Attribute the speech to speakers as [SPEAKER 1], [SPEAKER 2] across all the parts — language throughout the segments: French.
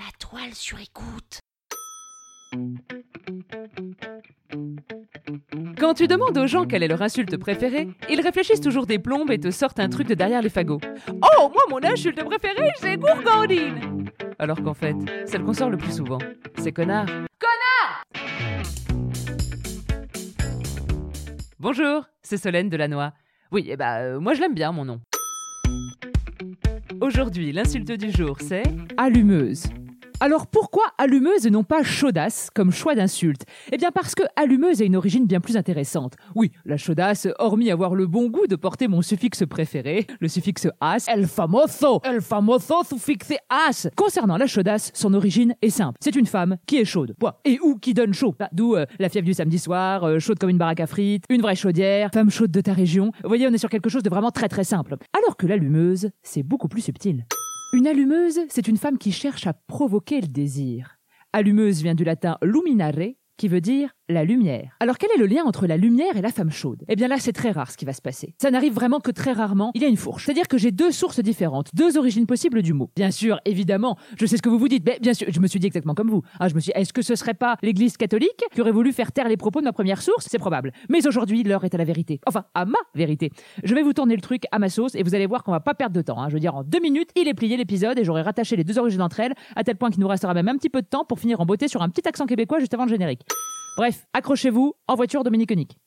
[SPEAKER 1] La toile sur écoute.
[SPEAKER 2] Quand tu demandes aux gens quelle est leur insulte préférée, ils réfléchissent toujours des plombes et te sortent un truc de derrière les fagots. Oh, moi, mon insulte préférée, c'est gourgandine Alors qu'en fait, celle qu'on sort le plus souvent, c'est connard. Connard Bonjour, c'est Solène Delannoy. Oui, et bah, euh, moi je l'aime bien, mon nom. Aujourd'hui, l'insulte du jour, c'est allumeuse. Alors pourquoi allumeuse et non pas chaudasse comme choix d'insulte? Eh bien parce que allumeuse a une origine bien plus intéressante. Oui, la chaudasse, hormis avoir le bon goût de porter mon suffixe préféré, le suffixe as, el famoso, el famoso suffixe as. Concernant la chaudasse, son origine est simple. C'est une femme qui est chaude. Et où qui donne chaud Bah, D'où euh, la fièvre du samedi soir, euh, chaude comme une baraque à frites, une vraie chaudière, femme chaude de ta région. Vous voyez, on est sur quelque chose de vraiment très très simple. Alors que l'allumeuse, c'est beaucoup plus subtil. Une allumeuse, c'est une femme qui cherche à provoquer le désir. Allumeuse vient du latin luminare, qui veut dire la lumière. Alors quel est le lien entre la lumière et la femme chaude? Eh bien là, c'est très rare ce qui va se passer. Ça n'arrive vraiment que très rarement. Il y a une fourche. C'est-à-dire que j'ai deux sources différentes, deux origines possibles du mot. Bien sûr, évidemment, je sais ce que vous vous dites, mais bien sûr, je me suis dit exactement comme vous. Ah, je me suis est-ce que ce serait pas l'Église catholique qui aurait voulu faire taire les propos de ma première source? C'est probable. Mais aujourd'hui, l'heure est à la vérité. Enfin, à ma vérité. Je vais vous tourner le truc à ma sauce et vous allez voir qu'on va pas perdre de temps. hein. Je veux dire, en deux minutes, il est plié l'épisode et j'aurai rattaché les deux origines entre elles, à tel point qu'il nous restera même un petit peu de temps pour finir en beauté sur un petit accent québécois juste avant le générique. Bref, accrochez-vous, en voiture Dominique Unique.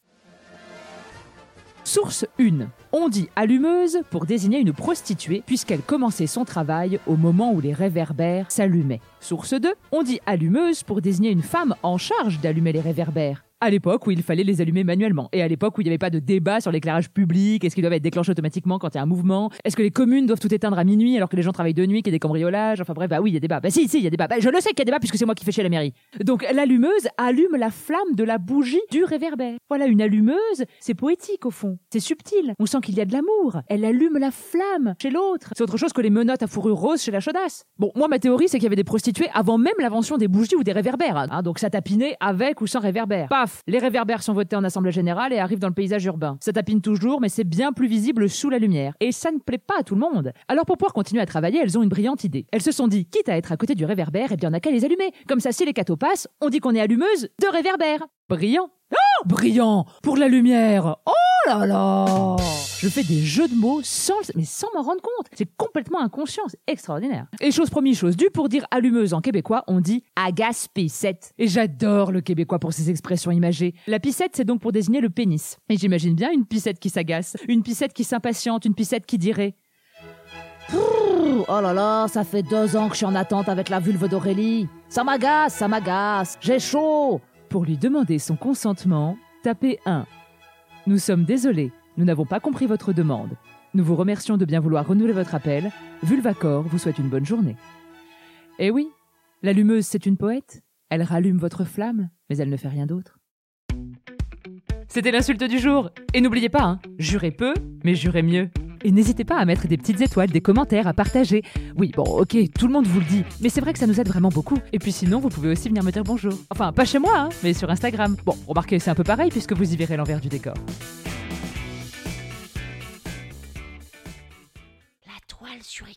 [SPEAKER 2] Source 1. On dit allumeuse pour désigner une prostituée puisqu'elle commençait son travail au moment où les réverbères s'allumaient. Source 2. On dit allumeuse pour désigner une femme en charge d'allumer les réverbères. À l'époque où il fallait les allumer manuellement et à l'époque où il n'y avait pas de débat sur l'éclairage public, est-ce qu'ils doivent être déclenchés automatiquement quand il y a un mouvement, est-ce que les communes doivent tout éteindre à minuit alors que les gens travaillent de nuit, qu'il y a des cambriolages, enfin bref, bah oui, il y a débat. Bah si, si, il y a débat. Bah, je le sais qu'il y a débat puisque c'est moi qui fais chez la mairie. Donc l'allumeuse allume la flamme de la bougie du réverbère. Voilà, une allumeuse, c'est poétique au fond, c'est subtil, on sent qu'il y a de l'amour. Elle allume la flamme chez l'autre. C'est autre chose que les menottes à fourrure rose chez la chaudasse. Bon, moi ma théorie c'est qu'il y avait des prostituées avant même l'invention des bougies ou des réverbères. hein. donc ça tapinait avec ou sans réverbère. Les réverbères sont votés en assemblée générale et arrivent dans le paysage urbain. Ça tapine toujours, mais c'est bien plus visible sous la lumière. Et ça ne plaît pas à tout le monde. Alors pour pouvoir continuer à travailler, elles ont une brillante idée. Elles se sont dit, quitte à être à côté du réverbère, eh bien on n'a qu'à les allumer. Comme ça, si les cathos passent, on dit qu'on est allumeuse de réverbère. Brillant. Oh, brillant Pour la lumière Oh là là Je fais des jeux de mots sans, mais sans m'en rendre compte. C'est complètement inconscient, c'est extraordinaire. Et chose promise, chose due, pour dire allumeuse en québécois, on dit agace pissette. Et j'adore le québécois pour ses expressions imagées. La pissette, c'est donc pour désigner le pénis. Et j'imagine bien une pissette qui s'agace, une pissette qui s'impatiente, une pissette qui dirait Oh là là, ça fait deux ans que je suis en attente avec la vulve d'Aurélie. Ça m'agace, ça m'agace, j'ai chaud. Pour lui demander son consentement, tapez 1. Nous sommes désolés, nous n'avons pas compris votre demande. Nous vous remercions de bien vouloir renouveler votre appel. Vulvacor vous souhaite une bonne journée. Eh oui, l'allumeuse, c'est une poète. Elle rallume votre flamme, mais elle ne fait rien d'autre. C'était l'insulte du jour. Et n'oubliez pas, hein, jurez peu, mais jurez mieux. Et n'hésitez pas à mettre des petites étoiles, des commentaires, à partager. Oui, bon, ok, tout le monde vous le dit, mais c'est vrai que ça nous aide vraiment beaucoup. Et puis sinon, vous pouvez aussi venir me dire bonjour. Enfin, pas chez moi, hein, mais sur Instagram. Bon, remarquez, c'est un peu pareil puisque vous y verrez l'envers du décor.